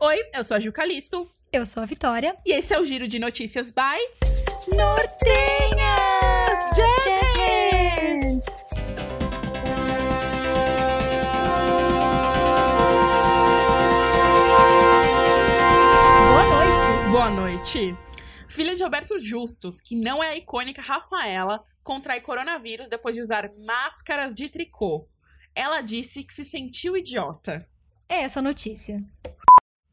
Oi, eu sou a Gil Calisto. Eu sou a Vitória. E esse é o Giro de Notícias by Nortenhas! Jazz! Boa noite! Boa noite. Filha de Roberto Justus, que não é a icônica Rafaela, contrai coronavírus depois de usar máscaras de tricô. Ela disse que se sentiu idiota. É essa notícia.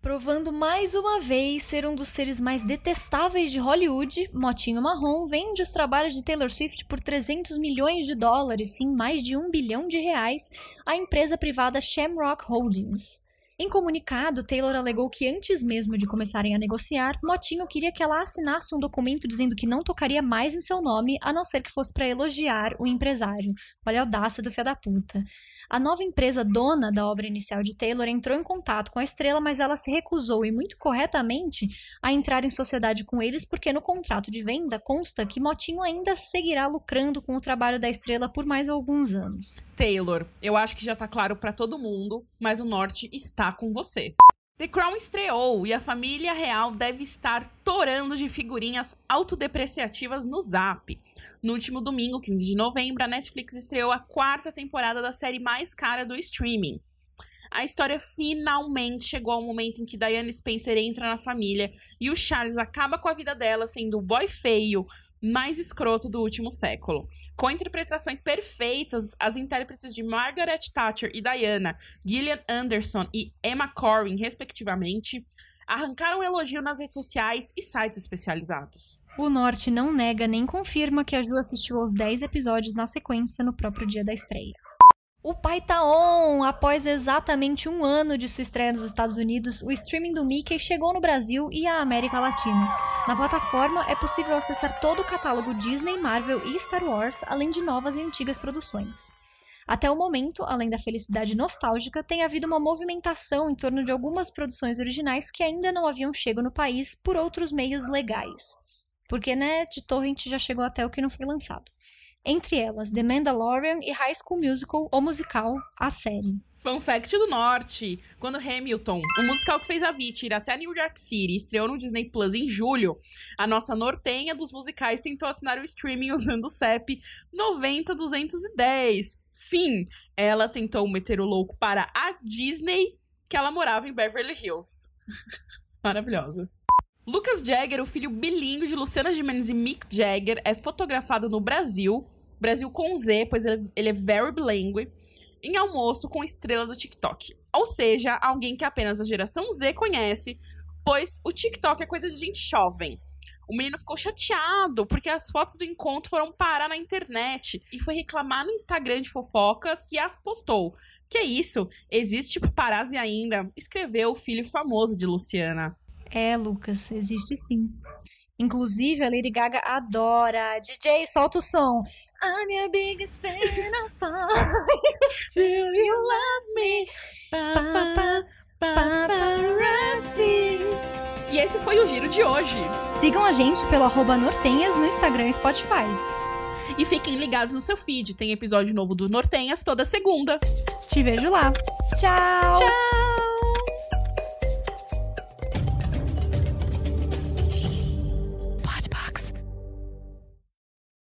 Provando mais uma vez ser um dos seres mais detestáveis de Hollywood, Motinho Marrom vende os trabalhos de Taylor Swift por 300 milhões de dólares, sim, mais de um bilhão de reais, à empresa privada Shamrock Holdings. Em comunicado, Taylor alegou que antes mesmo de começarem a negociar, Motinho queria que ela assinasse um documento dizendo que não tocaria mais em seu nome, a não ser que fosse para elogiar o empresário. Olha a audácia do fé da puta. A nova empresa dona da obra inicial de Taylor entrou em contato com a estrela, mas ela se recusou, e muito corretamente, a entrar em sociedade com eles, porque no contrato de venda consta que Motinho ainda seguirá lucrando com o trabalho da estrela por mais alguns anos. Taylor, eu acho que já tá claro pra todo mundo, mas o norte está com você. The Crown estreou e a família real deve estar torando de figurinhas autodepreciativas no Zap. No último domingo, 15 de novembro, a Netflix estreou a quarta temporada da série mais cara do streaming. A história finalmente chegou ao momento em que Diana Spencer entra na família e o Charles acaba com a vida dela sendo o boy feio mais escroto do último século. Com interpretações perfeitas, as intérpretes de Margaret Thatcher e Diana, Gillian Anderson e Emma Corrin, respectivamente, arrancaram elogio nas redes sociais e sites especializados. O Norte não nega nem confirma que a Ju assistiu aos 10 episódios na sequência no próprio dia da estreia. O pai tá on! Após exatamente um ano de sua estreia nos Estados Unidos, o streaming do Mickey chegou no Brasil e a América Latina. Na plataforma é possível acessar todo o catálogo Disney, Marvel e Star Wars, além de novas e antigas produções. Até o momento, além da felicidade nostálgica, tem havido uma movimentação em torno de algumas produções originais que ainda não haviam chego no país por outros meios legais. Porque, né, de torrent já chegou até o que não foi lançado entre elas The Mandalorian e High School Musical, o musical, a série. Fun fact do Norte: quando Hamilton, o musical que fez a Vit ir até New York City, estreou no Disney Plus em julho, a nossa nortenha dos musicais tentou assinar o streaming usando o CEP 90210. Sim, ela tentou meter o louco para a Disney, que ela morava em Beverly Hills. Maravilhosa. Lucas Jagger, o filho bilíngue de Luciana Gimenez e Mick Jagger, é fotografado no Brasil Brasil com Z, pois ele, ele é very bilingue, em almoço com estrela do TikTok. Ou seja, alguém que apenas a geração Z conhece, pois o TikTok é coisa de gente jovem. O menino ficou chateado porque as fotos do encontro foram parar na internet e foi reclamar no Instagram de fofocas que as postou. Que isso? Existe paparazzi ainda? Escreveu o filho famoso de Luciana. É, Lucas, existe sim. Inclusive, a Lady Gaga adora. DJ, solta o som. I'm your biggest fan, I'll follow Do you love me? Pa, pa, paparazzi. E esse foi o giro de hoje. Sigam a gente pelo arroba Nortenhas no Instagram e Spotify. E fiquem ligados no seu feed. Tem episódio novo do Nortenhas toda segunda. Te vejo lá. Tchau! Tchau!